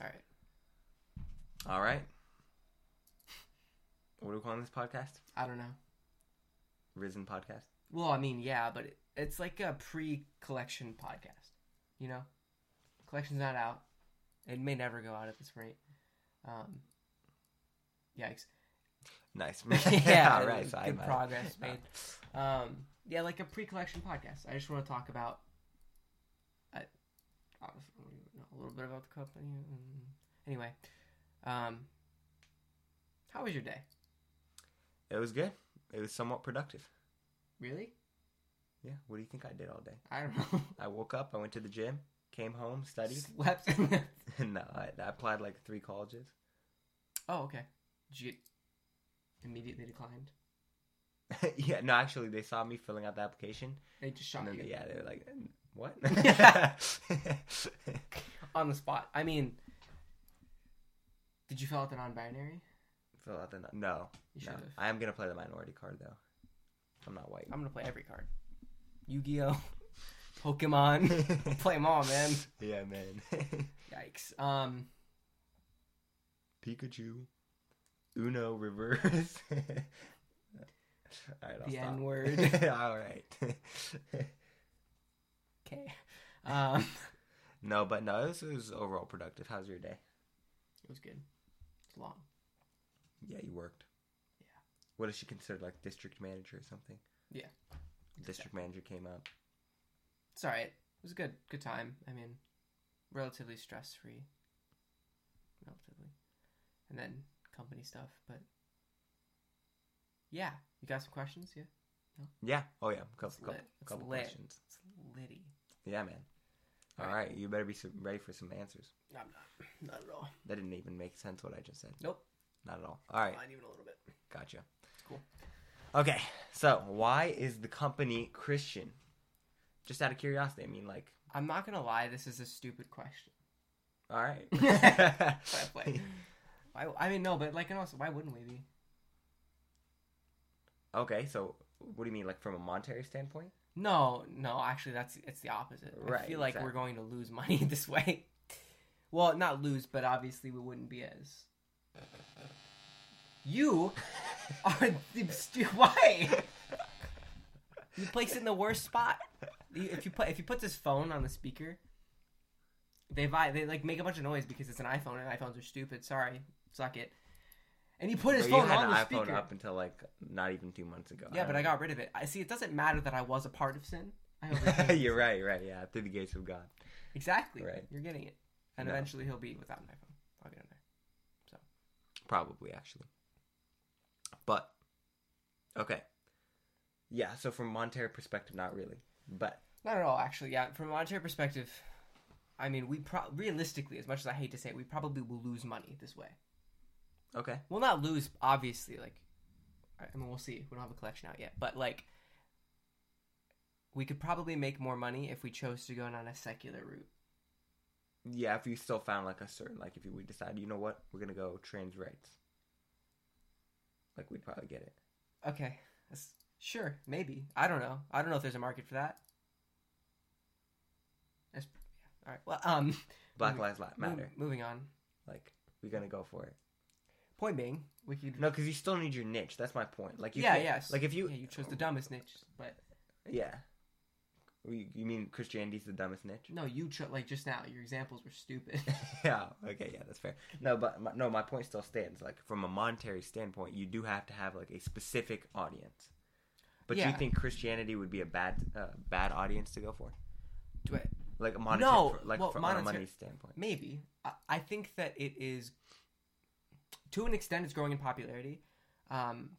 All right. All right. What are we calling this podcast? I don't know. Risen podcast. Well, I mean, yeah, but it, it's like a pre-collection podcast. You know, collection's not out. It may never go out at this rate. Um, yikes. Nice. yeah, All right. So I good might- progress made. Um, yeah, like a pre-collection podcast. I just want to talk about, I, know a little bit about the company. Mm. Anyway, um, how was your day? It was good. It was somewhat productive. Really? Yeah. What do you think I did all day? I don't know. I woke up. I went to the gym. Came home. Studied. Slept. no, I, I applied like three colleges. oh, okay. Did you get immediately declined? yeah. No, actually, they saw me filling out the application. They just shot you yeah, they were like, "What?" On the spot. I mean, did you fill out the non-binary? Fill out the no. No, You no. should have. I am gonna play the minority card though. I'm not white. I'm gonna play every card. Yu-Gi-Oh, Pokemon, play them all, man. yeah, man. Yikes. Um, Pikachu, Uno reverse. All right, I'll The stop. N-word. All right. okay. Um, no, but no, this was overall productive. How's your day? it was good. It's long. Yeah, you worked. Yeah. What is she considered like district manager or something? Yeah. District manager came up. It's all right. It was a good, good time. I mean, relatively stress-free. Relatively, and then company stuff. But yeah, you got some questions? Yeah. No? Yeah. Oh yeah. Couple, couple, couple questions. It's litty. Yeah, man. All All right. right. You better be ready for some answers. I'm not. Not at all. That didn't even make sense what I just said. Nope. Not at all. All right. Not even a little bit. Gotcha. Cool. Okay, so why is the company Christian? Just out of curiosity, I mean, like, I'm not gonna lie. This is a stupid question. all right. Why? I mean, no, but like, and also, why wouldn't we be? okay, so what do you mean, like, from a monetary standpoint? No, no. Actually, that's it's the opposite. I feel like we're going to lose money this way. Well, not lose, but obviously we wouldn't be as. You are the why? You place it in the worst spot. If you put if you put this phone on the speaker, they vi- they like make a bunch of noise because it's an iPhone and iPhones are stupid. Sorry, suck it. And he put his phone had on an the iPhone speaker. up until like not even two months ago. Yeah, but I got rid of it. I see. It doesn't matter that I was a part of sin. I know. You're right, right, yeah. Through the gates of God. exactly. Right. You're getting it, and No. eventually he'll be without an iPhone. I'll get in there. Probably, actually. But, okay. Yeah, so from monetary perspective, not really. But, Not at all, actually. Yeah, from a monetary perspective, I mean, we pro- realistically, as much as I hate to say, it, we probably will lose money this way. Okay. Well, not lose, obviously. Like, I I mean, we'll see. We don't have a collection out yet, but like, we could probably make more money if we chose to go on a secular route. Yeah, if you still found like a certain like if you, we decide, you know what, we're gonna go trans rights. Like we'd probably get it. Okay, that's, sure, maybe. I don't know. I don't know if there's a market for that. That's, yeah. All right. Well, um, Black Moving- Lives Matter. moving on. Like we're gonna go for it. Point being, we could. No, because you still need your niche. That's my point. Like you yeah, yes. Like if you yeah, you chose the dumbest niche, but yeah. You mean Christianity's the dumbest niche? no, you chose like just now. Your examples were stupid. yeah. Okay. Yeah, that's fair. No, but my, no, my point still stands. Like from a monetary standpoint, you do have to have like a specific audience. But you think Christianity would be a bad uh, bad audience to go for? Do it Like a monetary, No, like well, from on a monetary- money standpoint. Maybe. I, I think that it is, to an extent, it's growing in popularity, um,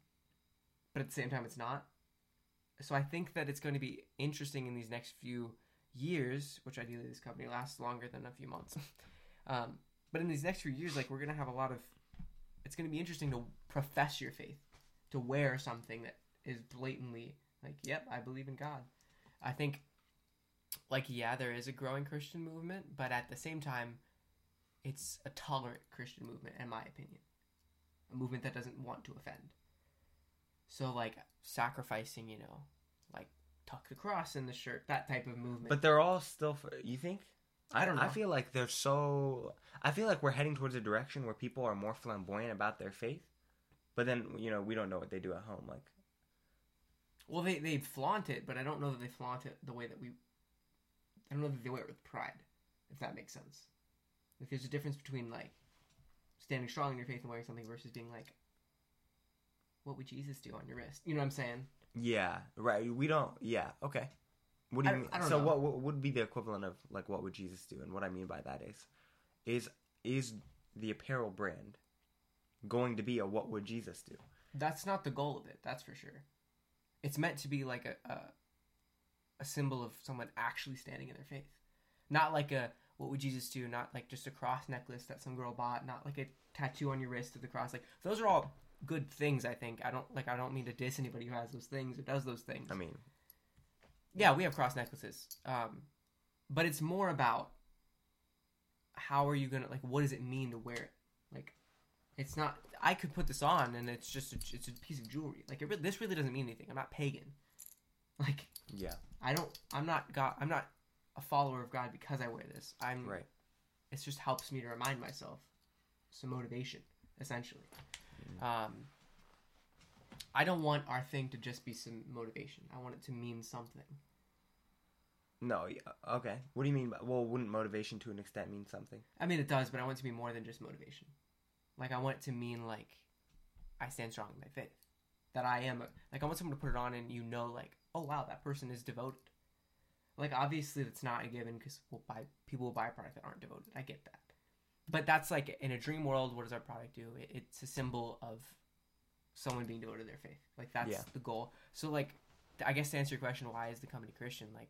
but at the same time, it's not. So I think that it's going to be interesting in these next few years, which ideally this company lasts longer than a few months. um, but in these next few years, like we're going to have a lot of. It's going to be interesting to profess your faith, to wear something that is blatantly like, "Yep, I believe in God." I think like yeah there is a growing christian movement but at the same time it's a tolerant christian movement in my opinion a movement that doesn't want to offend so like sacrificing you know like tuck the cross in the shirt that type of movement But they're all still for you think? I don't know. I feel like they're so. I feel like we're heading towards a direction where people are more flamboyant about their faith, but then you know we don't know what they do at home. Like, Well, they they flaunt it, but I don't know that they flaunt it the way that we. I don't know that they wear it with pride, if that makes sense. Like, there's a difference between like standing strong in your faith and wearing something versus being like, "What would Jesus do on your wrist?" You know what I'm saying? yeah, right. We don't. Yeah, okay. What do you I- mean? I so know. what, what would be the equivalent of like what would Jesus do? And what I mean by that is, is is the apparel brand going to be a what would Jesus do? That's not the goal of it. That's for sure. It's meant to be like a a, a symbol of someone actually standing in their faith, not like a what would Jesus do? Not like just a cross necklace that some girl bought. Not like a tattoo on your wrist of the cross. Like those are all good things. I think I don't like. I don't mean to diss anybody who has those things or does those things. I mean, yeah, we have cross necklaces, um, but it's more about how are you gonna like? What does it mean to wear it? Like, it's not. I could put this on and it's just a, it's a piece of jewelry. Like, it this really doesn't mean anything. I'm not pagan. Like, yeah, I don't. I'm not God. I'm not a follower of God because I wear this. I'm. right. It just helps me to remind myself. Some motivation, essentially. Mm. Um, I don't want our thing to just be some motivation. I want it to mean something. No, yeah, okay. What do you mean? By, well, wouldn't motivation to an extent mean something? I mean, it does, but I want it to be more than just motivation. Like, I want it to mean like I stand strong in my faith. That I am a, like I want someone to put it on and you know like oh wow that person is devoted. Like obviously that's not a given because we'll buy people will buy a product that aren't devoted. I get that, but that's like in a dream world. What does our product do? It, it's a symbol of someone being devoted to their faith. Like that's Yeah. the goal. So like I guess to answer your question, why is the company Christian? Like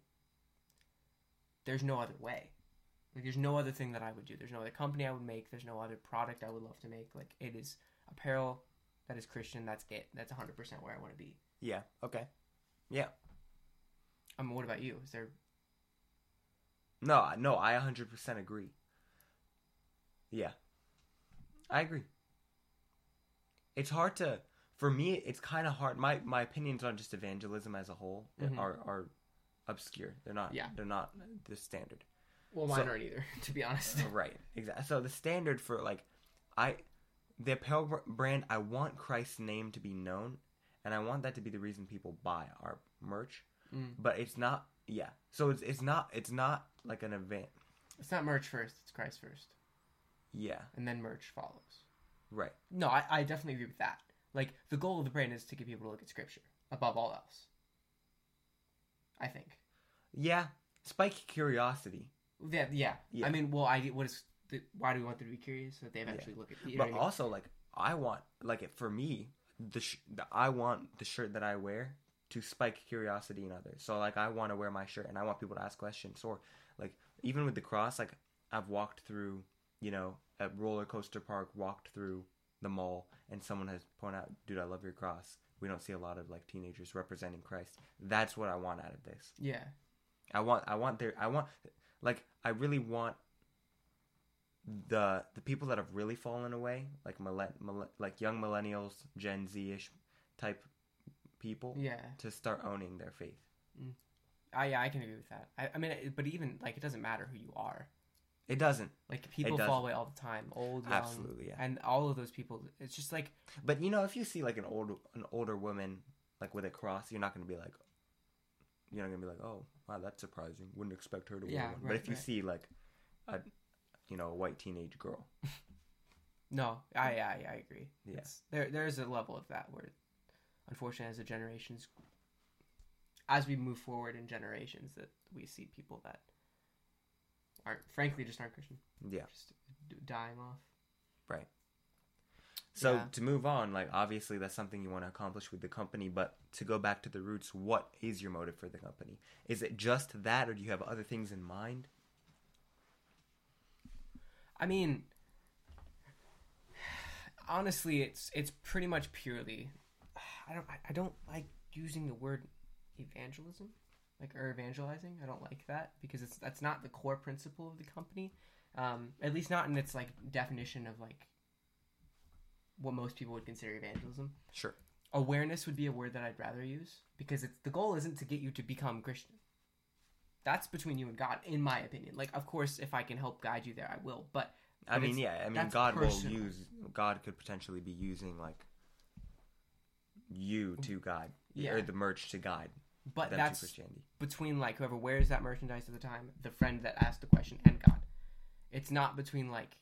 there's no other way. Like there's no other thing that I would do. There's no other company I would make. There's no other product I would love to make. Like it is apparel that is Christian. That's it. That's 100% where I want to be. Yeah. Okay. I mean, what about you? Is there No, no, I 100% agree. Yeah. I agree. It's hard to for me it's kind of hard my my opinions on just evangelism as a whole Mhm. are are obscure. They're not Yeah. they're not the standard. well, mine mine So- aren't either, to be honest. right. Exactly. So the standard for like I the apparel brand I want Christ's name to be known and I want that to be the reason people buy our merch, Mm. but it's not yeah. So it's it's not it's not like an event. It's not merch first. It's Christ first, Yeah. and then merch follows. Right. No, I, I definitely agree with that. Like the goal of the brand is to get people to look at Scripture above all else. I think. Yeah, spike curiosity, Yeah, yeah. Yeah. I mean, well, I what is the, why do we want them to be curious so that they eventually look at? You know but also like I want like it for me the, sh- the I want the shirt that I wear to spike curiosity in others. So like I want to wear my shirt and I want people to ask questions or like even with the cross like I've walked through you know a roller coaster park, walked through the mall, and someone has pointed out, dude, I love your cross. We don't see a lot of like teenagers representing Christ. That's what I want out of this. yeah, I want I want their I want like I really want the the people that have really fallen away, like millen, millen, like young millennials, Gen Z ish type people, yeah. to start owning their faith. Mm. I yeah, I can agree with that. I, I mean, it- but even like it doesn't matter who you are. It doesn't, Like people does. fall away all the time, old, young, absolutely, yeah. and all of those people. It's just like But you know, if you see like an old an older woman like with a cross, you're not gonna be like, you're not gonna be like, oh wow, that's surprising. Wouldn't expect her to wear Yeah, one. but if you right. see like a you know a white teenage girl, no, I I, I agree. Yeah. There there is a level of that where, unfortunately, as the generations, as we move forward in generations, that we see people that aren't, frankly, just aren't Christian, yeah. just dying off. Right. So Yeah. to move on, like obviously that's something you want to accomplish with the company, but to go back to the roots, what is your motive for the company? Is it just that or do you have other things in mind? I mean, honestly, it's it's pretty much purely. I don't I don't like using the word evangelism, like or evangelizing. I don't like that because it's that's not the core principle of the company. Um, at least not in its like definition of like what most people would consider evangelism. Sure. Awareness would be a word that I'd rather use because it's the goal isn't to get you to become Christian. that's between you and God, in my opinion. Like, of course, if I can help guide you there, I will. But I mean, yeah. I mean, God personal. will use. God could potentially be using like you to guide, Yeah. or the merch to guide but that's Christianity. between like whoever wears that merchandise at the time, the friend that asked the question, and God. It's not between like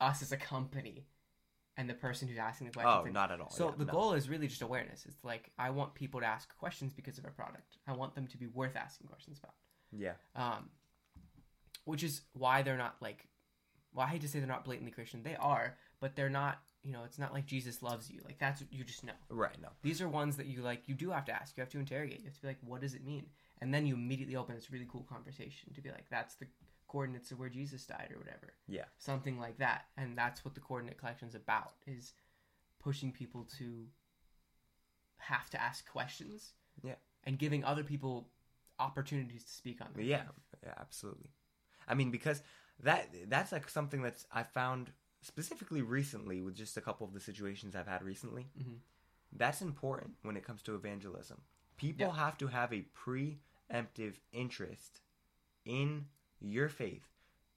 us as a company and the person who's asking the question. Oh, not at all. So yeah, the no. goal is really just awareness. It's like I want people to ask questions because of our product. I want them to be worth asking questions about. Yeah. Um, which is why they're not like. Well, I hate to say they're not blatantly Christian. They are, but they're not. You know, it's not like Jesus loves you. Like that's what you just know. Right. No. These are ones that you like. You do have to ask. You have to interrogate. You have to be like, what does it mean? And then you immediately open this really cool conversation to be like, that's the coordinates of where Jesus died or whatever. Yeah. Something like that. And that's what the coordinate collection's about is pushing people to have to ask questions. Yeah. And giving other people opportunities to speak on them. Yeah, yeah, absolutely. I mean, because that that's like something that's I found specifically recently with just a couple of the situations I've had recently. Mhm. That's important when it comes to evangelism. People Yeah. have to have a preemptive interest in your faith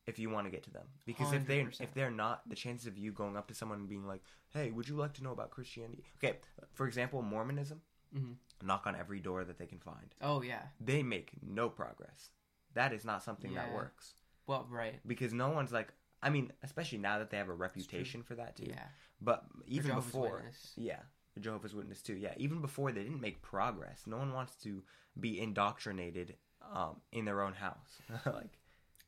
if you want to get to them. Because if they 100%. if they're not, the chances of you going up to someone and being like, "Hey, would you like to know about Christianity?" Okay, for example, Mormonism. Mhm. Knock on every door that they can find. Oh, yeah. They make no progress. That is not something that works Well, right. because no one's like. I mean, especially now that they have a reputation for that too. Yeah. But even Jehovah's before, Witness. yeah, the Jehovah's Witness too. Yeah, even before they didn't make progress. No one wants to be indoctrinated um, in their own house. like,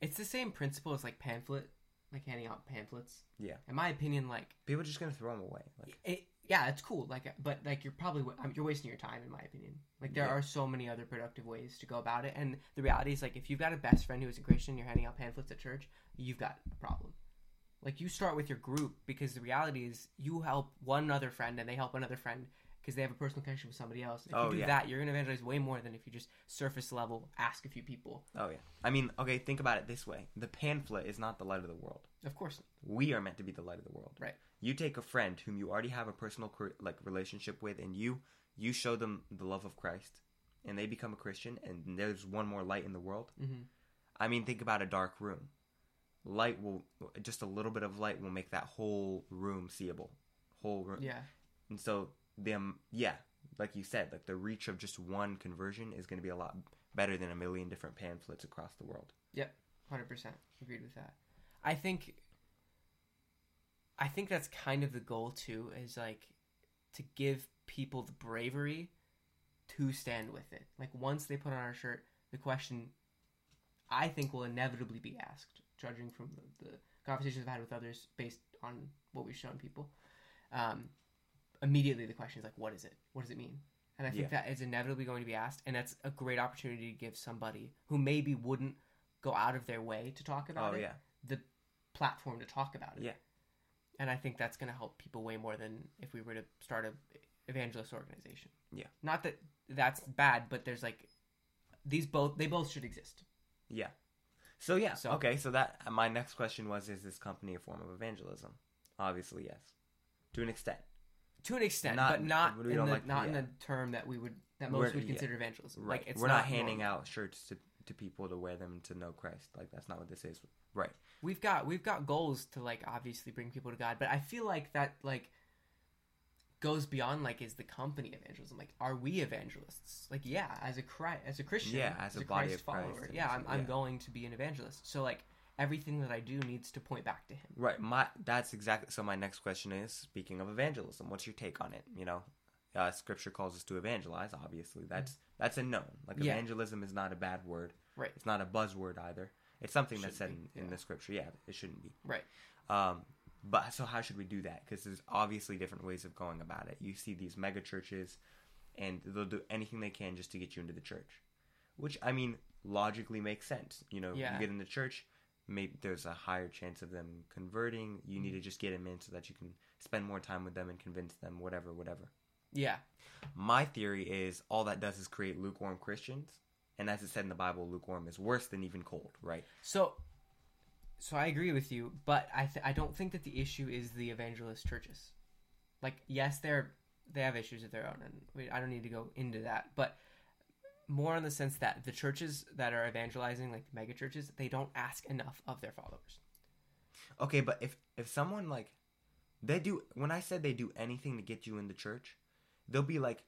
It's the same principle as like pamphlet, like handing out pamphlets. Yeah. In my opinion, like people are just gonna throw them away. Like, it, yeah, it's cool. Like, but like you're probably I mean, um, you're wasting your time, in my opinion. Like there Yeah. are so many other productive ways to go about it, and the reality is, like, if you've got a best friend who is a Christian, you're handing out pamphlets at church, you've got a problem. Like you start with your group because the reality is you help one other friend and they help another friend because they have a personal connection with somebody else. If Oh, you do yeah. that, you're gonna evangelize way more than if you just surface level ask a few people. oh yeah. I mean, okay, think about it this way: the pamphlet is not the light of the world. Of course, We are meant to be the light of the world. Right. You take a friend whom you already have a personal like relationship with, and you you show them the love of Christ, and they become a Christian, and there's one more light in the world. hmm I mean, think about a dark room. Light will just a little bit of light will make that whole room seeable, whole room. yeah, And so the um, yeah, like you said, like the reach of just one conversion is going to be a lot better than a million different pamphlets across the world. Yep, hundred percent agreed with that. I think, I think that's kind of the goal too. Is like to give people the bravery to stand with it. Like once they put on our shirt, the question I think will inevitably be asked, judging from the, the conversations I've had with others based on what we've shown people. Um, immediately, the question is like, what is it? What does it mean? And I think Yeah. that is inevitably going to be asked, and that's a great opportunity to give somebody who maybe wouldn't go out of their way to talk about oh it yeah, the platform to talk about it. Yeah. And I think that's going to help people way more than if we were to start a evangelist organization. Yeah. Not that that's bad, but there's like these both they both should exist. yeah. So yeah, So- okay. So that my next question was: Is this company a form of evangelism? Obviously, yes, to an extent. To an extent, Not- but not in the, like- not in the term that we would that most We're- would yeah. consider evangelism. Right. Like it's We're not, handing normal. out shirts to to people to wear them to know Christ. Like that's not what this is. Right. we've got we've got goals to like obviously bring people to God, but I feel like that like goes beyond like is the company evangelism like are we evangelists like yeah as a Christ, as a Christian Yeah, as a body Christ of Christ, follower yeah I'm, I'm going to be an evangelist so like everything that I do needs to point back to him Right. My that's exactly. So my next question is: Speaking of evangelism, what's your take on it? You know, uh, Scripture calls us to evangelize. Obviously, that's that's a known. Like Yeah. evangelism is not a bad word. Right. It's not a buzzword either. It's something that's said in, yeah. the Scripture. Yeah, it shouldn't be. right Um, but so how should we do that? Because there's obviously different ways of going about it. You see these mega churches, and they'll do anything they can just to get you into the church, which I mean logically makes sense. You know, Yeah. you get in the church, maybe there's a higher chance of them converting. You need to mm-hmm. just get them in so that you can spend more time with them and convince them, whatever, whatever. yeah My theory is all that does is create lukewarm Christians, and as it said in the Bible, lukewarm is worse than even cold, right? so so I agree with you but I th- I don't think that the issue is the evangelist churches like yes they're they have issues of their own and we, I don't need to go into that but more in the sense that the churches that are evangelizing, like the mega churches, they don't ask enough of their followers. Okay, but if if someone like they do when I said they do anything to get you in the church, they'll be like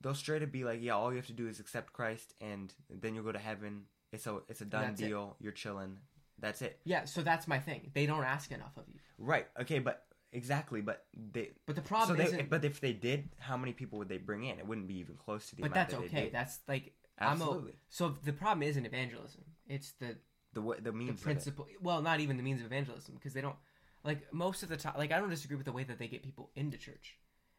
they'll straight up be like, yeah, all you have to do is accept Christ and then you'll go to heaven. It's a it's a done That's it. deal. You're chilling. That's it. Yeah, so that's my thing. They don't ask enough of you. Right. Okay, but exactly, but they But the so problem they, isn't. but if they did, how many people would they bring in? It wouldn't be even close to the but amount that's that okay. That's like Absolutely. o- so the problem isn't evangelism. It's the the the the means of it. principle. Well, not even the means of evangelism because they don't like most of the time. Like I don't disagree with the way that they get people into church.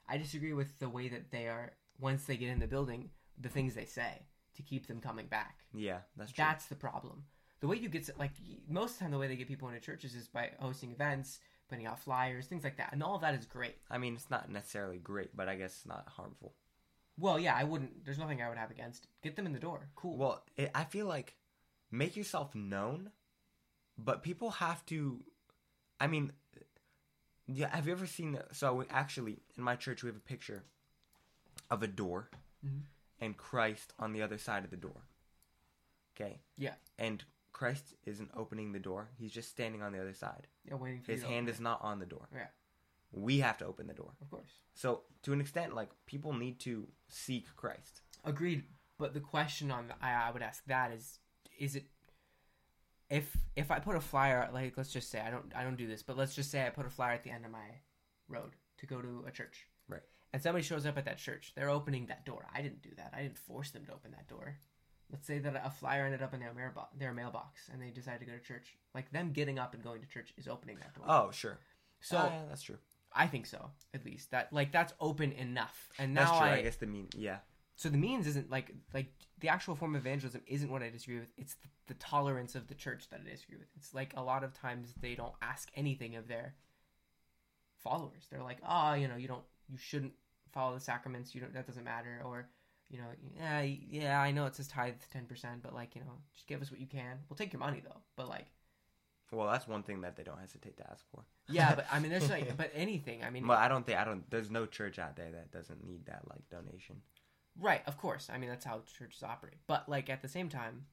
I disagree with the way that they are once they get in the building, the things they say to keep them coming back. Yeah, that's true. That's the problem. The way you get like most of the time, the way they get people into churches is by hosting events, putting out flyers, things like that, and all of that is great. I mean, it's not necessarily great, but I guess it's not harmful. Well, yeah, I wouldn't. There's nothing I would have against. Get them in the door. Cool. Well, it, I feel like make yourself known, but people have to. I mean, yeah. Have you ever seen? So we, actually, in my church, we have a picture of a door Mhm. and Christ on the other side of the door. Okay. Yeah. And Christ isn't opening the door; he's just standing on the other side. yeah, waiting for His hand is not on the door. Yeah. We have to open the door. Of course. So, to an extent, like people need to seek Christ. Agreed. But the question on I, I would ask that is, is it if if I put a flyer like let's just say I don't I don't do this, but let's just say I put a flyer at the end of my road to go to a church. Right. And somebody shows up at that church. They're opening that door. I didn't do that. I didn't force them to open that door. Let's say that a flyer ended up in their mailbox, their mailbox, and they decided to go to church. Like them getting up and going to church is opening that door. Oh, sure. so Ah, yeah, that's true. I think so, at least that like that's open enough. And now That's true. I, I, guess the mean, yeah. so the means isn't like like the actual form of evangelism isn't what I disagree with. It's the, the tolerance of the church that I disagree with. It's like a lot of times they don't ask anything of their followers. They're like, oh, you know, you don't, you shouldn't follow the sacraments. You don't. That doesn't matter. Or, you know, yeah, yeah, I know it says tithe ten percent, but like, you know, just give us what you can. We'll take your money though. But like, Well, that's one thing that they don't hesitate to ask for. yeah, but I mean, there's like, but anything. I mean, But I don't think I don't. There's no church out there that doesn't need that like donation. Right, of course. I mean, that's how churches operate. But like at the same time,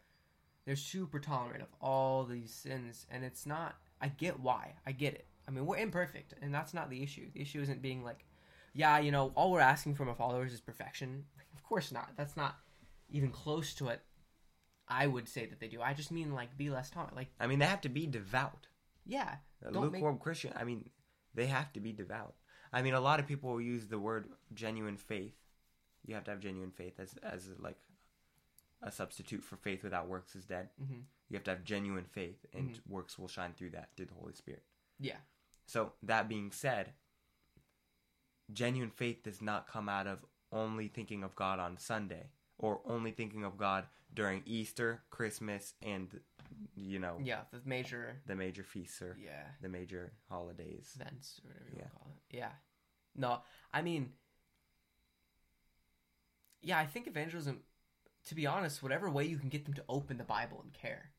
they're super tolerant of all these sins, and it's not. I get why. I get it. I mean, we're imperfect, and that's not the issue. The issue isn't being like, yeah, you know, all we're asking from our followers is perfection. Of course not. That's not even close to what I would say that they do. I just mean like be less tolerant. Like, I mean, they have to be devout. yeah, A Don't make- lukewarm Christian. I mean, they have to be devout. I mean, a lot of people will use the word genuine faith. You have to have genuine faith as as like a substitute for faith without works is dead. Mhm. You have to have genuine faith, and Mhm. works will shine through that through the Holy Spirit. yeah, So that being said, genuine faith does not come out of only thinking of God on Sunday or only thinking of God during Easter, Christmas, and you know yeah. The major, the major feasts or yeah, the major holidays. events or whatever you Yeah. want to call it. Yeah. No, I mean, yeah, I think evangelism, to be honest, whatever way you can get them to open the Bible and care.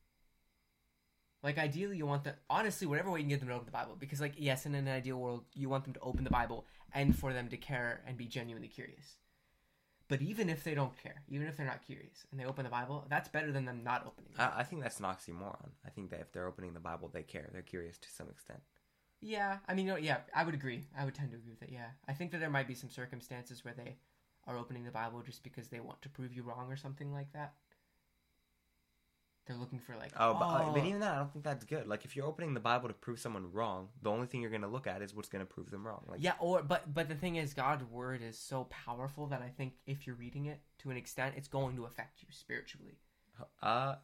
Like ideally, you want them honestly, whatever way you can get them to open the Bible, because like yes, in an ideal world, you want them to open the Bible and for them to care and be genuinely curious. But even if they don't care, even if they're not curious, and they open the Bible, that's better than them not opening. it. I, I think that's an oxymoron. I think that if they're opening the Bible, they care. They're curious to some extent. Yeah, I mean, no, yeah, I would agree. I would tend to agree with it. Yeah, I think that there might be some circumstances where they are opening the Bible just because they want to prove you wrong or something like that. They're looking for like, Oh, but, uh, but "Oh, even that, I don't think that's good. Like, if you're opening the Bible to prove someone wrong, the only thing you're going to look at is what's going to prove them wrong. Like, yeah, or but but the thing is, God's word is so powerful that I think if you're reading it to an extent, it's going to affect you spiritually. uh,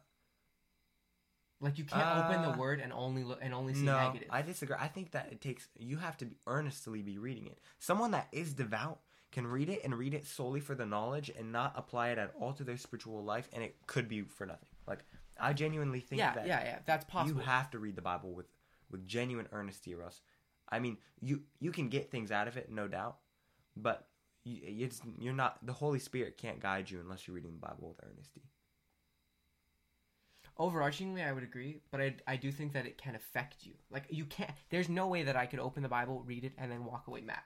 Like you can't open Uh, the word and only look and only see no, negative. I disagree. I think that it takes you have to be, earnestly be reading it. Someone that is devout can read it and read it solely for the knowledge and not apply it at all to their spiritual life, and it could be for nothing. Like I genuinely think yeah, that yeah, yeah. That's possible. you have to read the Bible with with genuine earnesty, or else. I mean, you you can get things out of it, no doubt, but you, it's you're not the Holy Spirit can't guide you unless you're reading the Bible with earnesty. Overarchingly, I would agree, but I, I do think that it can affect you. Like you can't. There's no way that I could open the Bible, read it, and then walk away mad.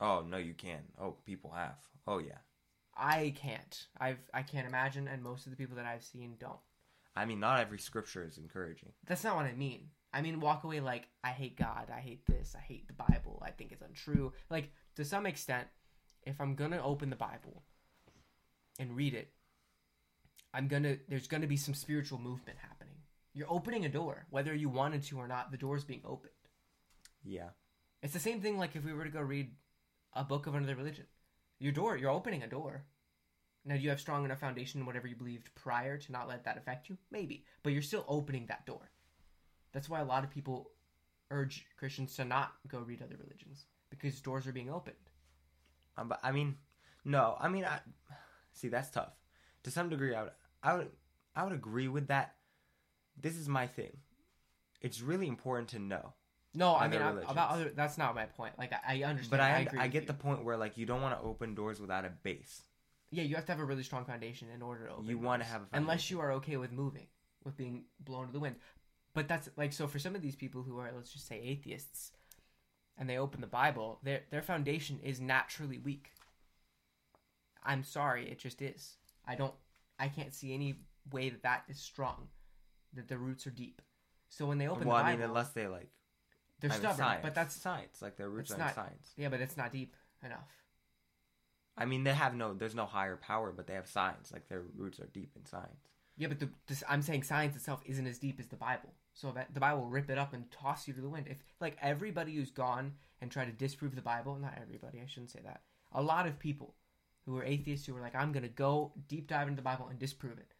Oh no, you can. Oh, people have. Oh yeah. I can't. I've I can't imagine, and most of the people that I've seen don't. I mean, not every scripture is encouraging. That's not what I mean. I mean, walk away like I hate God, I hate this, I hate the Bible, I think it's untrue. Like to some extent, if I'm gonna open the Bible and read it, I'm gonna there's gonna be some spiritual movement happening. You're opening a door, whether you wanted to or not. The door's being opened. Yeah. It's the same thing like if we were to go read a book of another religion. Your door, you're opening a door. Now, do you have strong enough foundation in whatever you believed prior to not let that affect you? Maybe, but you're still opening that door. That's why a lot of people urge Christians to not go read other religions because doors are being opened. Um, but I mean, no. I mean, I see that's tough. To some degree, I would, I would, I would agree with that. This is my thing. It's really important to know. No, I mean I- about other. That's not my point. Like I, I understand. But I, I, I, get you. the point where like you don't want to open doors without a base. Yeah, you have to have a really strong foundation in order to open. You wanna have a unless you are okay with moving, with being blown to the wind. But that's like so for some of these people who are let's just say atheists, and they open the Bible, their their foundation is naturally weak. I'm sorry, it just is. I don't. I can't see any way that that is strong, that the roots are deep. So when they open well, the I mean, unless they like they're I mean, stubborn. science. But that's science. Like their roots are not- science. yeah, but it's not deep enough. I mean, they have no. There's no higher power, but they have science. Like their roots are deep in science. Yeah, but the, this, I'm saying science itself isn't as deep as the Bible. So that the Bible will rip it up and toss you to the wind. If like everybody who's gone and tried to disprove the Bible, not everybody, I shouldn't say that. A lot of people who were atheists who were like, I'm gonna go deep dive into the Bible and disprove it,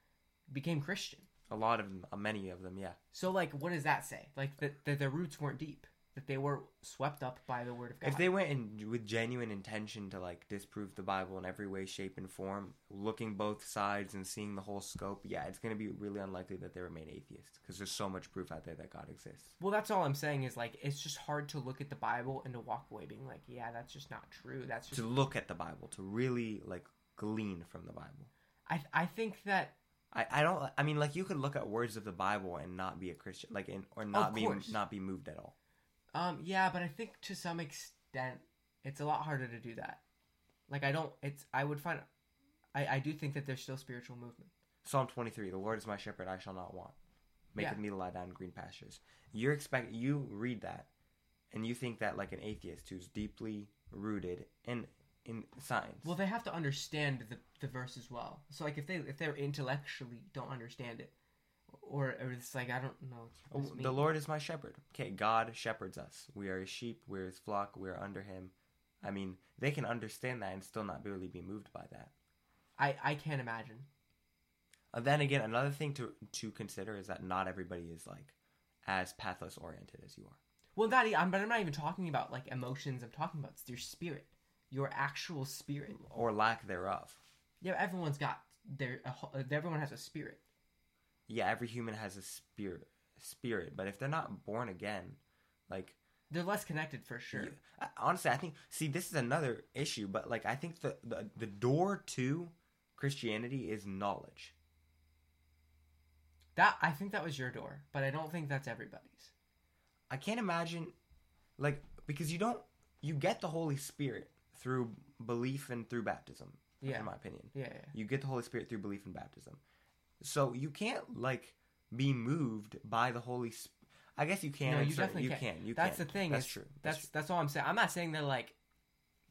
became Christian. A lot of them, uh, many of them, yeah. So like, what does that say? Like that, that their roots weren't deep, that they were swept up by the Word of God. If they went in with genuine intention to like disprove the Bible in every way, shape, and form, looking both sides and seeing the whole scope, yeah, it's going to be really unlikely that they remain atheists because there's so much proof out there that God exists. well, that's all I'm saying is like, it's just hard to look at the Bible and to walk away being like, yeah, that's just not true. That's just To look at the Bible, to really like glean from the Bible. I I think that I, I don't I mean like you could look at words of the Bible and not be a Christian like in, or not be course. not be moved at all. Um, yeah, but I think to some extent it's a lot harder to do that. Like I don't it's I would find I, I do think that there's still spiritual movement. Psalm 23, the Lord is my shepherd, I shall not want. Maketh Yeah. me to lie down in green pastures. You're expect you read that and you think that like an atheist who's deeply rooted in in science. Well, they have to understand the the verse as well. So like if they if they're intellectually don't understand it, or or it's like I don't know. Oh, the. Lord is my shepherd. Okay, God shepherds us. We are his sheep, we're his flock, we're under him. I mean, they can understand that and still not really be moved by that. I I can't imagine. Uh, then again, another thing to to consider is that not everybody is like as pathos oriented as you are. Well, that I'm but I'm not even talking about like emotions. I'm talking about your spirit, your actual spirit. or lack thereof. Yeah, everyone's got their a uh, everyone has a spirit. Yeah, every human has a spirit, spirit, but if they're not born again, like They're less connected for sure. you- honestly, I think see this is another issue, but like I think the the, the door to Christianity is knowledge. That I think that was your door, but I don't think that's everybody's. I can't imagine, like because you don't you get the Holy Spirit through belief and through baptism. Yeah. in my opinion. Yeah, yeah. You get the Holy Spirit through belief and baptism. So you can't like be moved by the Holy Spirit. I guess you can. no, you definitely you can. can. You that's can. the thing. That's true. That's That's, that's all I'm saying. I'm not saying they're like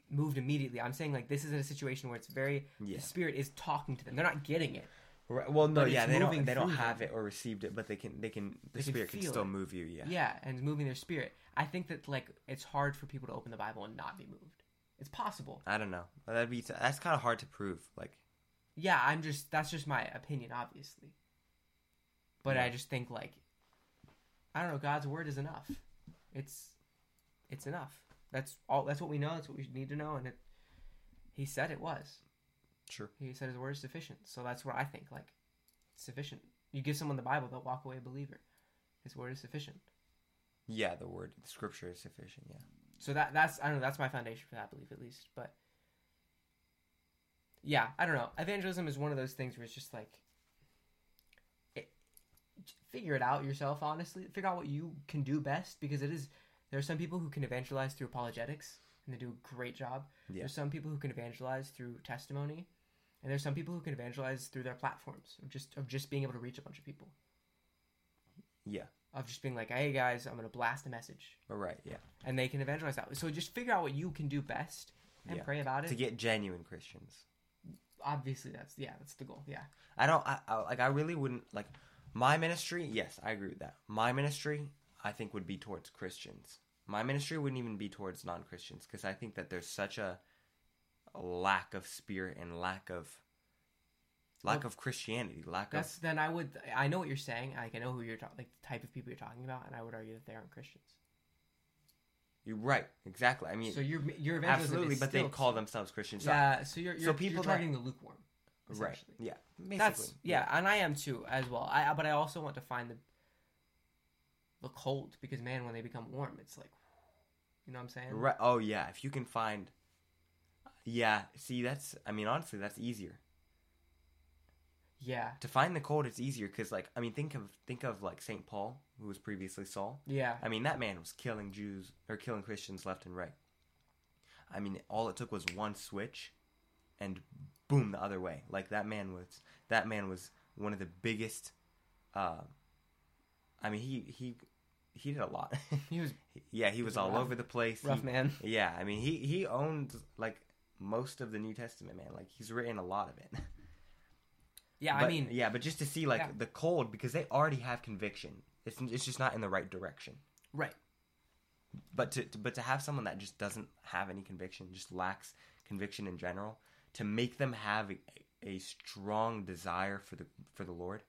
moved immediately. I'm saying like this is in a situation where it's very Yeah. the spirit is talking to them. They're not getting it. Right, well, no, yeah, they don't. They don't have it or received it, but they can. They can. The They Spirit can, feel still it. move you. Yeah. Yeah, and moving their spirit. I think that like it's hard for people to open the Bible and not be moved. It's possible. I don't know. That'd be. That's kind of hard to prove. Like, Yeah, I'm just that's just my opinion, obviously. But Yeah. I just think like I don't know, God's word is enough. It's it's enough. That's all that's what we know, that's what we need to know and it he said it was. sure. He said his word is sufficient. So that's what I think, like it's sufficient. You give someone the Bible, they'll walk away a believer. His word is sufficient. Yeah, the word, the Scripture is sufficient. Yeah. So that that's I don't know, that's my foundation for that belief at least. But yeah, I don't know. Evangelism is one of those things where it's just like it, figure it out yourself. Honestly, figure out what you can do best because it is. There are some people who can evangelize through apologetics and they do a great job. Yeah. There's some people who can evangelize through testimony, And there's some people who can evangelize through their platforms of just of just being able to reach a bunch of people. Yeah. Of just being like, hey guys, I'm gonna blast a message. Right. Yeah. And they can evangelize that. So just figure out what you can do best and Yeah. pray about it. To get genuine Christians. Obviously that's yeah, that's the goal. Yeah. I don't I, I like I really wouldn't like my ministry, yes, I agree with that. My ministry I think would be towards Christians. My ministry wouldn't even be towards non-Christians because I think that there's such a, a lack of spirit and lack of lack Well, of Christianity, lack That's of then I would I know what you're saying. Like I know who you're talking like the type of people you're talking about, and I would argue that they aren't Christians. You're right, exactly. I mean so you're you're absolutely, but they call themselves Christians. So- yeah. So you're, you're so people that- targeting the lukewarm. right. Yeah. Basically. That's yeah, and I am too as well. I but I also want to find the the cold because man, when they become warm, it's like, you know what I'm saying? Right. Oh yeah, if you can find Yeah, see that's I mean honestly that's easier. Yeah, to find the cold it's easier because like i mean think of think of like saint paul who was previously saul. Yeah, i mean that man was killing jews or killing christians left and right. I mean all it took was one switch and boom the other way. Like that man was that man was one of the biggest uh i mean he he he did a lot. He was yeah he was all rough- over the place. Rough He- man. yeah i mean he he owned like most of the new testament man. Like he's written a lot of it Yeah, I mean, yeah, but just to see like Yeah. the cold because they already have conviction. It's it's just not in the right direction. right. But to, to but to have someone that just doesn't have any conviction, just lacks conviction in general, to make them have a, a strong desire for the for the Lord,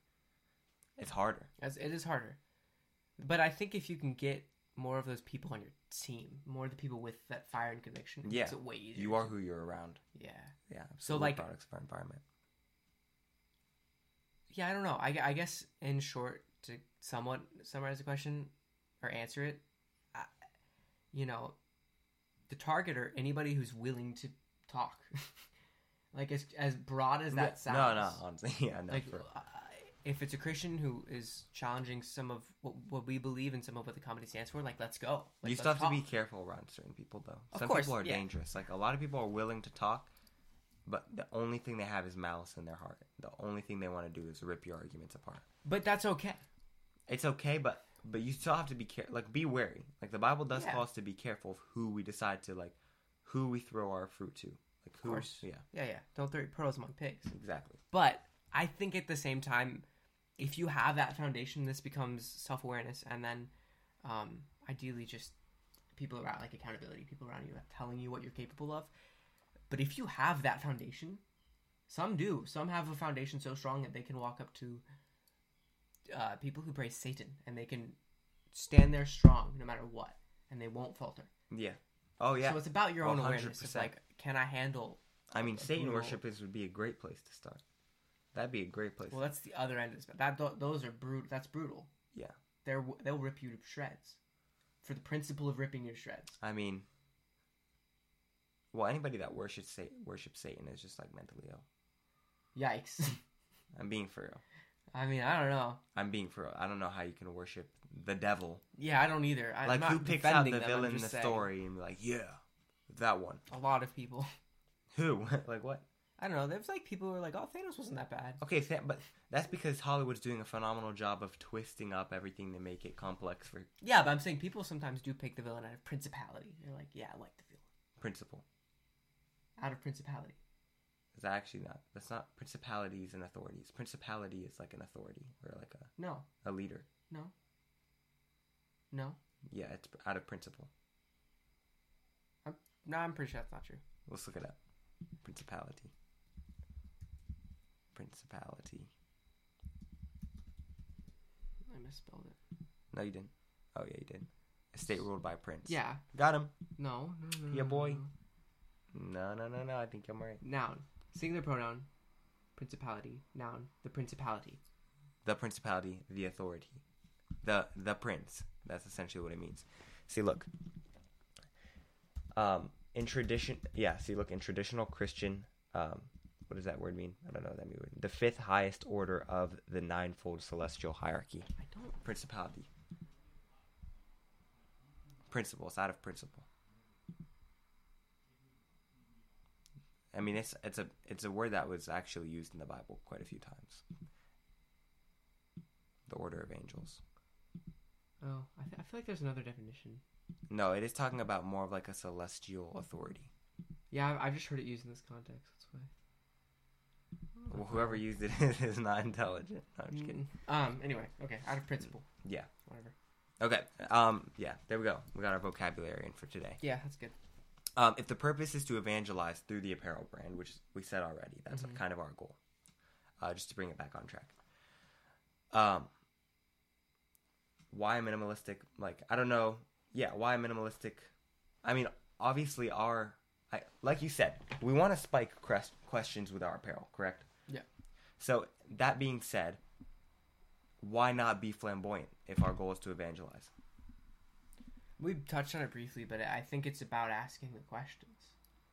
it's harder. As it is harder, but I think if you can get more of those people on your team, more of the people with that fire and conviction, it Yeah. makes it way easier. You are who you're around. Yeah. Yeah. So, like- products of our environment. Yeah, I don't know. I, I guess in short, to somewhat summarize the question or answer it, I, you know, the target or anybody who's willing to talk, like as as broad as that sounds. No, no, honestly, yeah, no. like for- uh, if it's a Christian who is challenging some of what, what we believe and some of what the comedy stands for, like let's go. Like, you still have to be careful around certain people, though. Of Some course, people are yeah. dangerous. Like a lot of people are willing to talk, but the only thing they have is malice in their heart. The only thing they want to do is rip your arguments apart. But that's okay. It's okay, but but you still have to be care. Like be wary. Like the Bible does Yeah. call us to be careful of who we decide to like, who we throw our fruit to. Like Of who? course. Yeah, Yeah, yeah. Don't throw your pearls among pigs. exactly. But I think at the same time, if you have that foundation, this becomes self awareness, and then um, ideally just people around, like accountability, people around you telling you what you're capable of. But if you have that foundation, some do. Some have a foundation so strong that they can walk up to uh, people who praise Satan, and they can stand there strong no matter what, and they won't falter. Yeah. Oh yeah. So it's about your own Well, awareness. It's like, can I handle? I mean, Satan brutal- worship is would be a great place to start. That'd be a great place. Well, that's the other end of this. That those are brutal. That's brutal. Yeah. they're they'll rip you to shreds for the principle of ripping you to shreds. I mean, well, anybody that worships Satan, worships Satan is just like mentally ill. Yikes! I'm being for real. I mean, I don't know. I'm being for real. I don't know how you can worship the devil. Yeah, I don't either. I'm like who picks out the them, villain in the saying story and be like, yeah, that one. A lot of people. Who? like what? I don't know. There's like people who are like, "Oh, Thanos wasn't that bad." Okay, but that's because Hollywood's doing a phenomenal job of twisting up everything to make it complex for Yeah, but I'm saying people sometimes do pick the villain out of principality. They're like, "Yeah, I like the villain principle. Out of principality." Is that actually not? That's not principalities and authorities. Principality is like an authority or like a, No, a leader. no, no. Yeah, it's out of principle. No, I'm pretty sure that's not true. Let's look it up. Principality. Principality. I misspelled it. No, you didn't. Oh yeah, you did. A state ruled by prince. Yeah. Got him. No. No. No. Yeah, boy. no. No, no, no, no. I think I'm right. Noun. Singular pronoun. Principality. Noun. The principality. The principality, the authority, the the prince. That's essentially what it means. See, look. Um, in tradition, yeah. See, look in traditional Christian. Um, what does that word mean? I don't know what that mean. The fifth highest order of the ninefold celestial hierarchy. I don't. Principality. Principle. It's out of principle. I mean, it's it's a it's a word that was actually used in the Bible quite a few times. The order of angels. Oh, I, th- I feel like there's another definition. No, it is talking about more of like a celestial authority. Yeah, I've, I've just heard it used in this context. That's why. Well, whoever used it is not intelligent. No, I'm just kidding. Um. Anyway, okay. Out of principle. Yeah. Whatever. Okay. Um. Yeah. There we go. We got our vocabulary in for today. Yeah, that's good. Um. If the purpose is to evangelize through the apparel brand, which we said already, that's Mhm. kind of our goal. Uh, just to bring it back on track. Um. Why minimalistic? Like I don't know. Yeah. Why minimalistic? I mean, obviously, our I like you said, we want to spike crest- questions with our apparel, correct? Yeah. So that being said, why not be flamboyant if our goal is to evangelize? We touched on it briefly, but I think it's about asking the questions.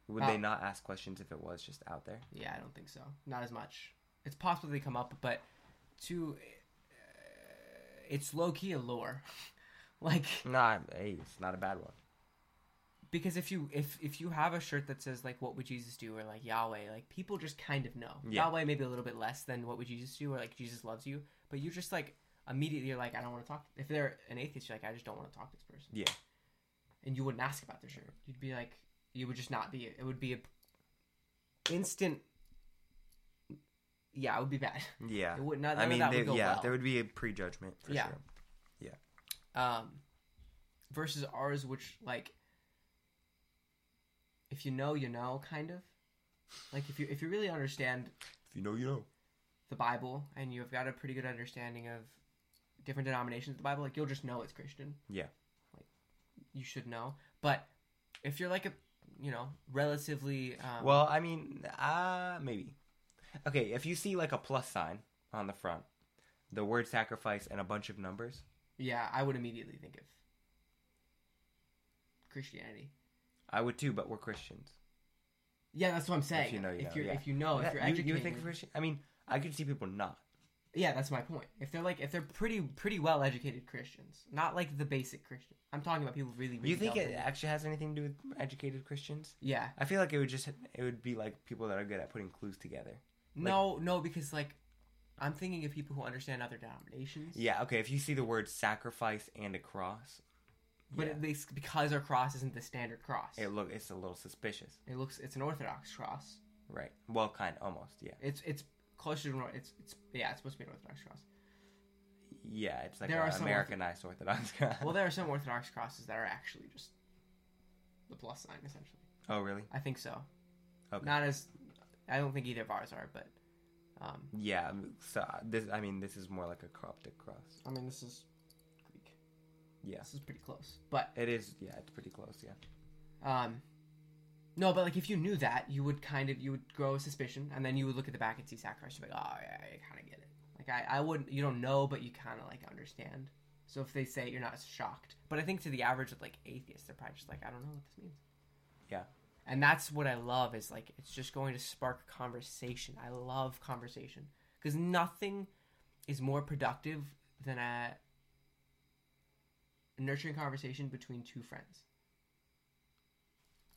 Would they not ask questions if it was just out there? Yeah, I don't think so. Not as much. It's possible they come up, but to uh, it's low key a lore. like Nah, hey, it's not a bad one. because if you if if you have a shirt that says like what would Jesus do or like Yahweh, like people just kind of know. Yeah. Yahweh maybe a little bit less than what would Jesus do or like Jesus loves you, but you're just like immediately you're like I don't want to talk. If they're an atheist, you're like I just don't want to talk to this person. Yeah. And you wouldn't ask about their shirt. You'd be like you would just not be. It would be a instant. Yeah, it would be bad. Yeah. It would not. I mean, that there, would go yeah, well. there would be a prejudgment for Yeah. sure. Yeah. Um versus ours which like if you know you know kind of like if you if you really understand If you know, you know. the bible and you've got a pretty good understanding of different denominations of the bible like you'll just know it's christian Yeah. like you should know but if you're like a you know relatively um, Well, I mean, uh, maybe. Okay, if you see like a plus sign on the front, the word sacrifice, and a bunch of numbers, yeah i would immediately think of christianity I would too, but we're Christians. yeah that's what i'm saying you know, you know, you're yeah. if you know if you're you, educated you would think Christian? I mean, I could see people not. Yeah, that's my point. If they're like, if they're pretty, pretty well educated Christians, not like the basic Christian. I'm talking about people really. really you think it actually has anything to do with educated Christians? Yeah. I feel like it would just it would be like people that are good at putting clues together. No, no, because like, I'm thinking of people who understand other denominations. Yeah, okay. If you see the word sacrifice and a cross, But yeah, at least because our cross isn't the standard cross, it look it's a little suspicious, it looks it's an Orthodox cross. right? Well, kind almost, yeah, It's it's closer to an or- it's it's yeah it's supposed to be an Orthodox cross. yeah. It's like There are an some Americanized Orthodox. Cross. well, there are some Orthodox crosses that are actually just the plus sign essentially. oh, really? I think so. Okay. Not as I don't think either of ours are, but um, Yeah. So uh, this, I mean, this is more like a Coptic cross. I mean this is Greek. Yeah, This is pretty close, but it is. Yeah, it's pretty close. Yeah. Um, no, but like if you knew that, you would kind of you would grow a suspicion, and then you would look at the back and see sacrifice. You're like, oh, yeah, I kind of get it. Like I, I wouldn't. You don't know, but you kind of like understand. So if they say it, you're not shocked. But I think to the average of like atheist, they're probably just like, I don't know what this means. Yeah. And that's what I love is like it's just going to spark conversation. I love conversation because nothing is more productive than a nurturing conversation between two friends.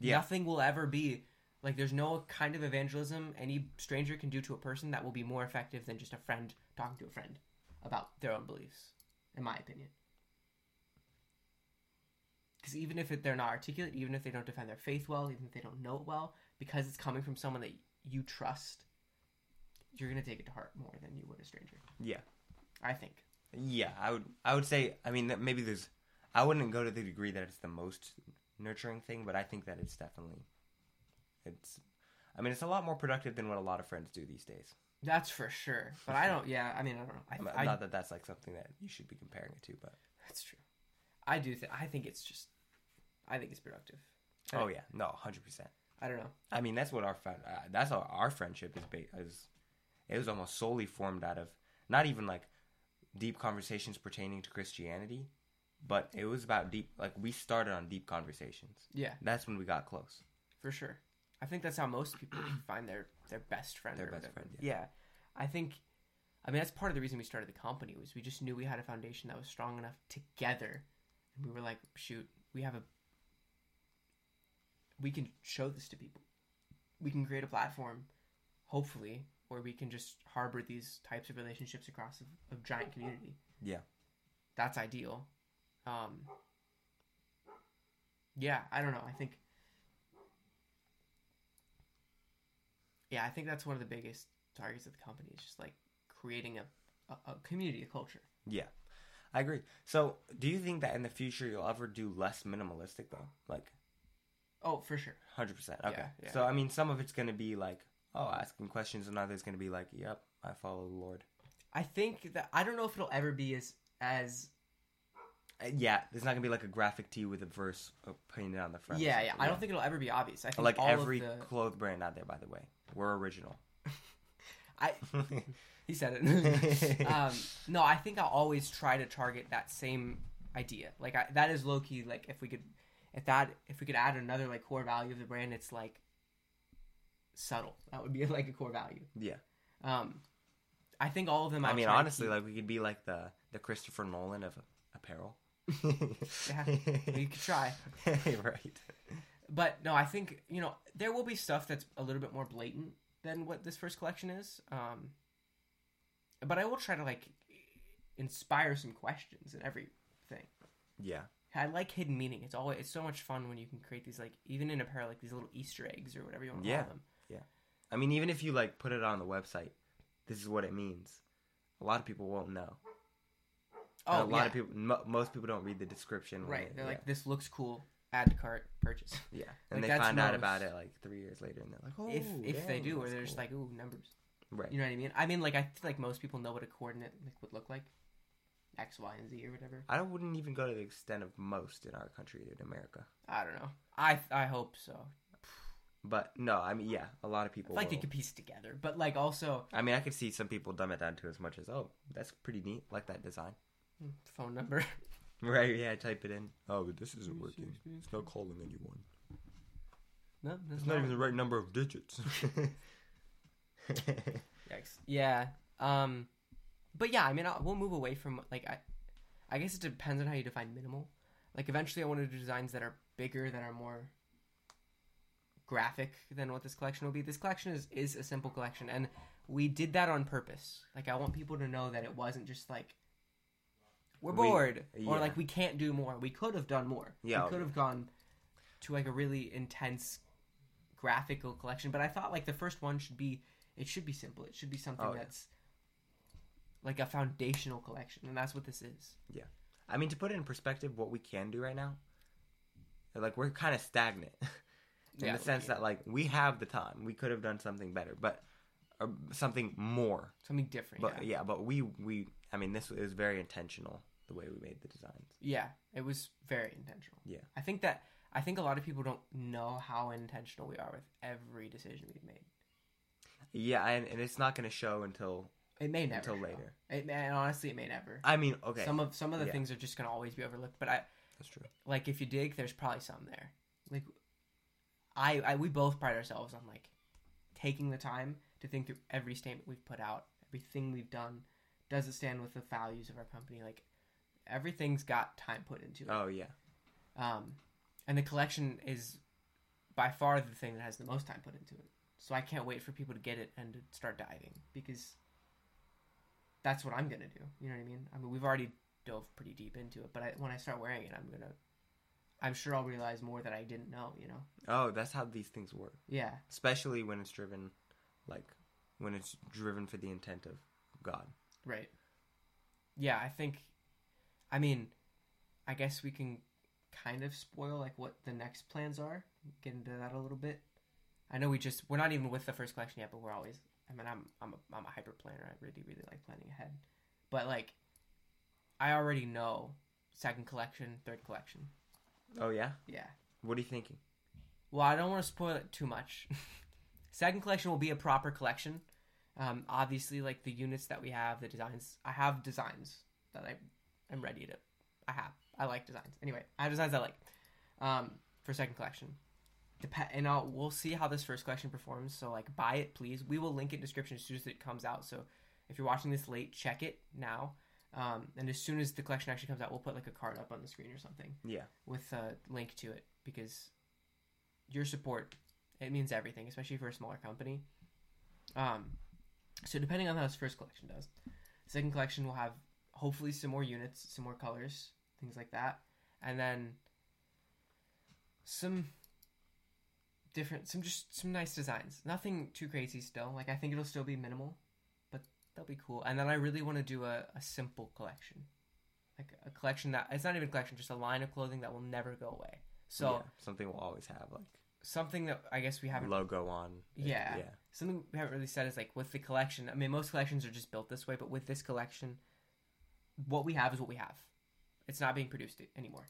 Yeah. Nothing will ever be like there's no kind of evangelism any stranger can do to a person that will be more effective than just a friend talking to a friend about their own beliefs, in my opinion. Because even if it, they're not articulate, even if they don't defend their faith well, even if they don't know it well, because it's coming from someone that you trust, you're gonna take it to heart more than you would a stranger. Yeah. I think. Yeah, I would. I would say. I mean, that maybe there's. I wouldn't go to the degree that it's the most nurturing thing, but I think that it's definitely. It's. I mean, it's a lot more productive than what a lot of friends do these days. That's for sure. But I don't. Yeah, I mean, I don't know. I, I'm- I, Not that that's like something that you should be comparing it to, but. That's true. I do think. I think it's just. I think it's productive. I- Oh yeah, no, hundred percent. I don't know. I mean, that's what our friend. Uh, that's how our friendship is. Ba- is it was almost solely formed out of not even like deep conversations pertaining to Christianity, but it was about deep. Like we started on deep conversations. Yeah, That's when we got close. for sure. I think that's how most people find their their best friend. Their best whatever. friend, yeah. Yeah, I think. I mean, that's part of the reason we started the company was we just knew we had a foundation that was strong enough together, and we were like, shoot, we have a. We can show this to people. we can create a platform, hopefully, where we can just harbor these types of relationships across a, a giant community. Yeah. That's ideal. Um, yeah, I don't know. I think. Yeah, I think that's one of the biggest targets of the company is just like creating a, a, a community, a culture. Yeah, I agree. So, do you think that in the future you'll ever do less minimalistic though? Like, Oh, for sure. hundred percent. Okay. Yeah, yeah. So, I mean, some of it's gonna be like, oh, asking questions, and others gonna be like, yep, I follow the Lord. I think that I don't know if it'll ever be as as yeah, there's not gonna be like a graphic tee with a verse uh, painted on the front. yeah, yeah. I don't think it'll ever be obvious. I think like all every the, clothes brand out there, by the way, we're original. I he said it. um, no, I think I'll always try to target that same idea. Like I, that is low key. Like if we could, if that if we could add another like core value of the brand, it's like subtle. That would be like a core value. yeah, Um, I think all of them. I I'll mean, honestly, like we could be like the the Christopher Nolan of apparel. Yeah, we could try. right. But no, I think you know there will be stuff that's a little bit more blatant than what this first collection is. Um, but I will try to like inspire some questions in everything. Yeah. I like hidden meaning. It's always it's so much fun when you can create these like even in apparel like these little Easter eggs or whatever you want to Yeah. call them. Yeah. I mean, even if you like put it on the website, this is what it means. A lot of people won't know. Oh, a lot yeah. of people, mo- most people don't read the description. right. they- They're yeah. like, this looks cool. Add to cart. Purchase. yeah, and like, they find out about it like three years later, and they're like, oh, if if they do, or they're just like, ooh, numbers. right. You know what I mean? I mean, like I feel like most people know what a coordinate like, would look like, X, Y, and Z or whatever. I wouldn't even go to the extent of most in our country in America, I don't know. I I hope so. but no, I mean, yeah, a lot of people. like they will. could piece it together, but like also I mean, I could see some people dumb it down to as much as, oh, that's pretty neat, like that design. Phone number. Right? Yeah, type it in. Oh, but this isn't working. It's not calling anyone. no, that's It's not even the right number of digits. Yikes. Yeah. Um, but yeah, I mean, I'll, we'll move away from like I, I guess it depends on how you define minimal. Like eventually, I want to do designs that are bigger, that are more graphic than what this collection will be. This collection is is a simple collection, and we did that on purpose. Like I want people to know that it wasn't just like we're We- bored or like we can't do more. We could have done more. Yeah, we could have gone to like a really intense graphical collection, but I thought like the first one should be it should be simple. It should be something Oh, yeah. that's like a foundational collection, and that's what this is. Yeah. I mean, to put it in perspective, what we can do right now, like we're kind of stagnant in Yeah, the sense yeah. that like we have the time, we could have done something better, but or something more. Something different. But yeah. yeah, but we we I mean, this is very intentional the way we made the designs. yeah, it was very intentional. Yeah. I think that I think a lot of people don't know how intentional we are with every decision we've made. Yeah, and, and it's not going to show until It may never until show. later. It may, and honestly, it may never. I mean, okay, Some of some of the Yeah. things are just gonna always be overlooked. But I that's true. like if you dig, there's probably some there. Like I, I we both pride ourselves on like taking the time to think through every statement we've put out, everything we've done. Does it stand with the values of our company? Like everything's got time put into it. Oh yeah, Um, and the collection is by far the thing that has the most time put into it. So I can't wait for people to get it and to start diving because that's what I'm gonna do. You know what I mean? I mean, we've already dove pretty deep into it, but I, when I start wearing it, I'm gonna, I'm sure I'll realize more that I didn't know. You know? oh that's how these things work. Yeah, Especially when it's driven, like when it's driven for the intent of God. right. Yeah, I think. I mean, I guess we can kind of spoil like what the next plans are. Get into that a little bit. I know we just we're not even with the first collection yet, but we're always. I mean, I'm I'm a, I'm a hyper planner. I really really like planning ahead, but like, I already know second collection, third collection. Oh yeah, Yeah. what are you thinking? Well, I don't want to spoil it too much. second collection will be a proper collection. Um, obviously, like the units that we have, the designs. I have designs that I am ready to. I have. I like designs. Anyway, I have designs I like um, for second collection. Dep- and I'll, we'll see how this first collection performs. So like, buy it, please. We will link it in description as soon as it comes out. So if you're watching this late, check it now. Um, and as soon as the collection actually comes out, we'll put like a card up on the screen or something Yeah, with a link to it because your support It means everything, especially for a smaller company. Um, so depending on how this first collection does, second collection will have hopefully some more units, some more colors, things like that, and then some different, some just some nice designs. Nothing too crazy still. Like I think it'll still be minimal, but that'll be cool. And then I really want to do a, a simple collection, like a collection that it's not even a collection, just a line of clothing that will never go away. So yeah, something we'll always have like something that I guess we haven't logo on. Yeah. yeah, something we haven't really said is like with the collection. I mean, most collections are just built this way, but with this collection, what we have is what we have. It's not being produced anymore.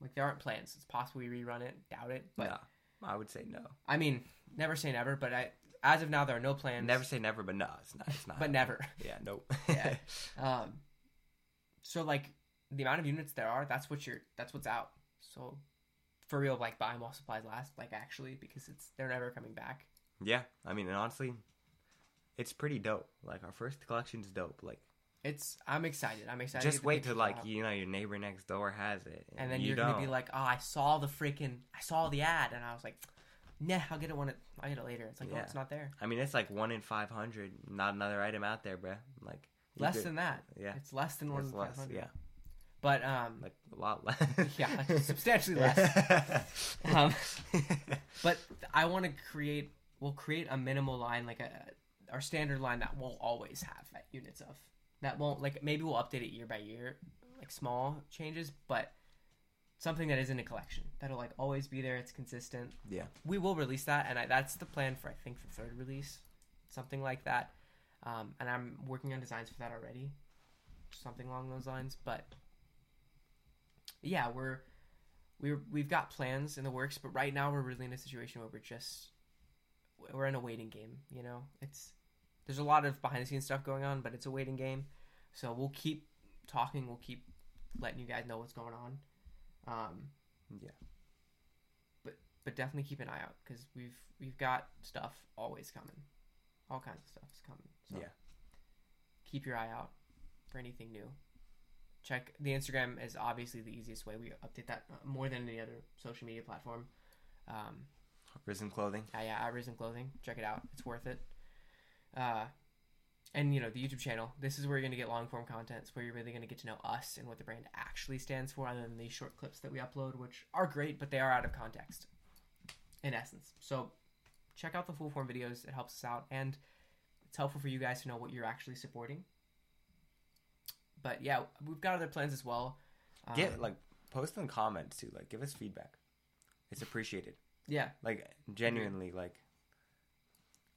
Like there aren't plans. It's possible we rerun it. Doubt it. But no, I would say no. I mean, never say never. But I, as of now, there are no plans. Never say never, but no, it's not. It's not. But never. Yeah, nope. Yeah. Um, so like the amount of units there are, that's what you're. That's what's out. So for real, like buy them while supplies last. Like actually, because it's they're never coming back. yeah, I mean, and honestly, it's pretty dope. Like our first collection's dope. Like It's. I'm excited. I'm excited. just wait till like out. you know your neighbor next door has it, and then you you're don't. gonna be like, "Oh, I saw the freaking, I saw the ad," and I was like, "Nah, I'll get it when it, I'll get it later." It's like, oh, Yeah. it's not there. I mean, it's like one in five hundred. Not another item out there, bruh. Like Less could- than that. yeah, It's less than one in less. 500. Yeah, But um, like a lot less. Yeah, substantially less. um, but I want to create. We'll create a minimal line, like a our standard line that we'll always have units of. That won't like maybe we'll update it year by year, like small changes, but something that isn't a collection that'll like always be there. It's consistent. yeah, we will release that, and I, that's the plan for I think the third release, something like that. Um, and I'm working on designs for that already, something along those lines. But yeah, we're we're we've got plans in the works, but right now we're really in a situation where we're just we're in a waiting game. You know, it's there's a lot of behind the scenes stuff going on, but it's a waiting game. So we'll keep talking. We'll keep letting you guys know what's going on. Um, yeah. but but definitely keep an eye out because we've we've got stuff always coming, all kinds of stuff is coming. So Yeah. keep your eye out for anything new. Check the Instagram is obviously the easiest way. We update that uh, more than any other social media platform. Um, Risen clothing. yeah, yeah, at Risen Clothing. Check it out. It's worth it. Uh, and you know the YouTube channel. This is where you're gonna get long form content. It's where you're really gonna get to know us and what the brand actually stands for, other than these short clips that we upload, which are great, but they are out of context. In essence, so check out the full form videos. It helps us out, and it's helpful for you guys to know what you're actually supporting. But yeah, we've got other plans as well. Um, Get like post in comments too. Like give us feedback. It's appreciated. yeah, Like genuinely, like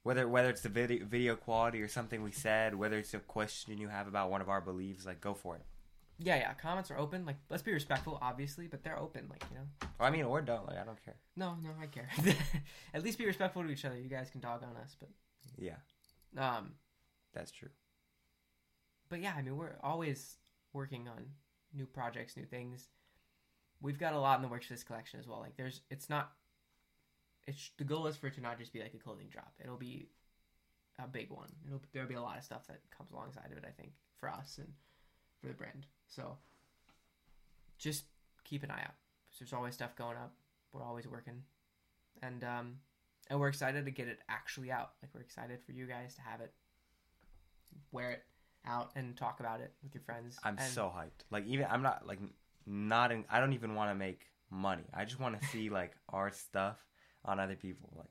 whether whether it's the video video quality or something we said, whether it's a question you have about one of our beliefs, like go for it. yeah, yeah. Comments are open. Like, let's be respectful, obviously, but they're open. Like, you know. Or I mean, or don't. Like I don't care. No, no, I care. At least be respectful to each other. You guys can dog on us, but Yeah, um, that's true. but yeah, I mean, we're always working on new projects, new things. We've got a lot in the works for this collection as well. Like, there's, it's not, it's the goal is for it to not just be like a clothing drop. It'll be a big one. It'll there'll be a lot of stuff that comes alongside of it. I think for us and for the brand. So just keep an eye out. There's always stuff going up. We're always working, and um, and we're excited to get it actually out. Like we're excited for you guys to have it, wear it out, and talk about it with your friends. I'm And- so hyped. Like even I'm not like not in. I don't even want to make money. I just want to see like our stuff on other people. Like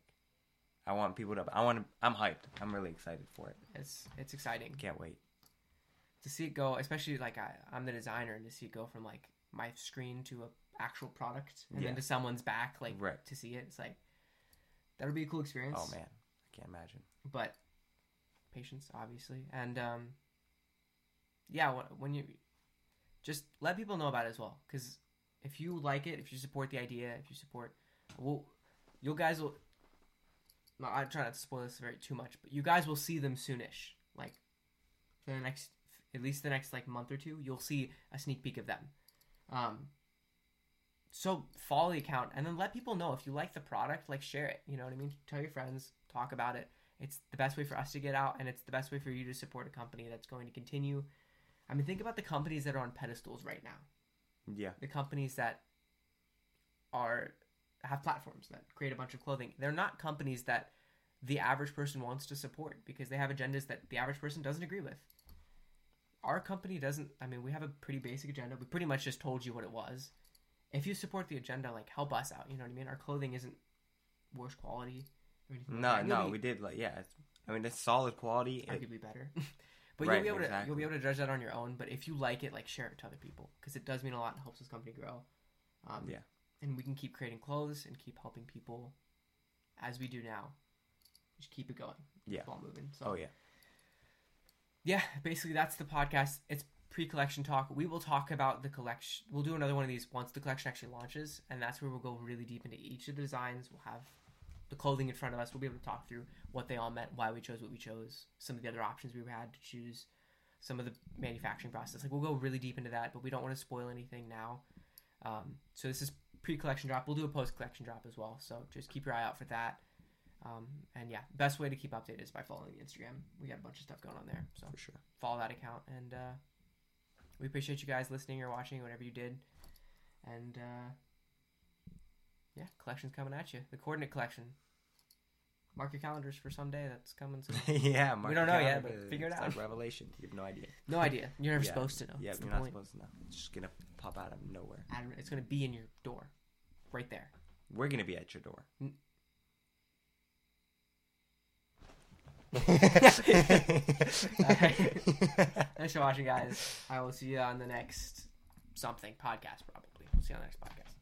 I want people to. I want to. I'm hyped. I'm really excited for it. it's it's exciting Can't wait. to see it go. Especially like I, I'm the designer, and to see it go from like my screen to a actual product, and Yeah. then to someone's back, like Right. to see it. It's like that'll be a cool experience. Oh man, I can't imagine. but patience obviously and um yeah wh- when you just let people know about it as well because if you like it if you support the idea if you support well you guys will no, i try not to spoil this very too much but you guys will see them soonish like for the next at least the next like month or two you'll see a sneak peek of them um so follow the account and then let people know if you like the product like share it you know what i mean tell your friends talk about it it's the best way for us to get out, and it's the best way for you to support a company that's going to continue. I mean, think about the companies that are on pedestals right now. Yeah. The companies that are have platforms that create a bunch of clothing. They're not companies that the average person wants to support because they have agendas that the average person doesn't agree with. Our company doesn't. I mean, we have a pretty basic agenda. We pretty much just told you what it was. If you support the agenda, like help us out. You know what I mean? Our clothing isn't worse quality. Or anything like No, no, be- we did like yeah. It's, I mean, it's solid quality. It- arguably better. but Right, you'll be able to you'll be able to judge that on your own. But if you like it, like share it to other people because it does mean a lot and helps this company grow. Um, Yeah. And we can keep creating clothes and keep helping people as we do now. Just keep it going. Yeah. Keep on moving. So oh yeah. yeah, basically that's the podcast. It's pre-collection talk. We will talk about the collection. We'll do another one of these once the collection actually launches, and that's where we'll go really deep into each of the designs. We'll have the clothing in front of us. We'll be able to talk through what they all meant, why we chose what we chose, some of the other options we had to choose, some of the manufacturing process. Like we'll go really deep into that, but we don't want to spoil anything now. Um, so this is pre-collection drop. We'll do a post-collection drop as well. So just keep your eye out for that. Um, and yeah, best way to keep updated is by following the Instagram. We got a bunch of stuff going on there. So For sure. follow that account and uh, we appreciate you guys listening or watching whatever you did and uh, yeah collection's coming at you the coordinate collection mark your calendars for someday that's coming soon yeah. mark don't know yet, but figure it It's out. Like Revelation. You have no idea. no idea you're never Yeah. supposed to know Yeah, That's you're not point. supposed to know. It's just gonna pop out of nowhere. It's going to be in your door right there We're gonna be at your door. Alright. thanks for watching guys i will see you on the next something podcast probably we'll see you on the next podcast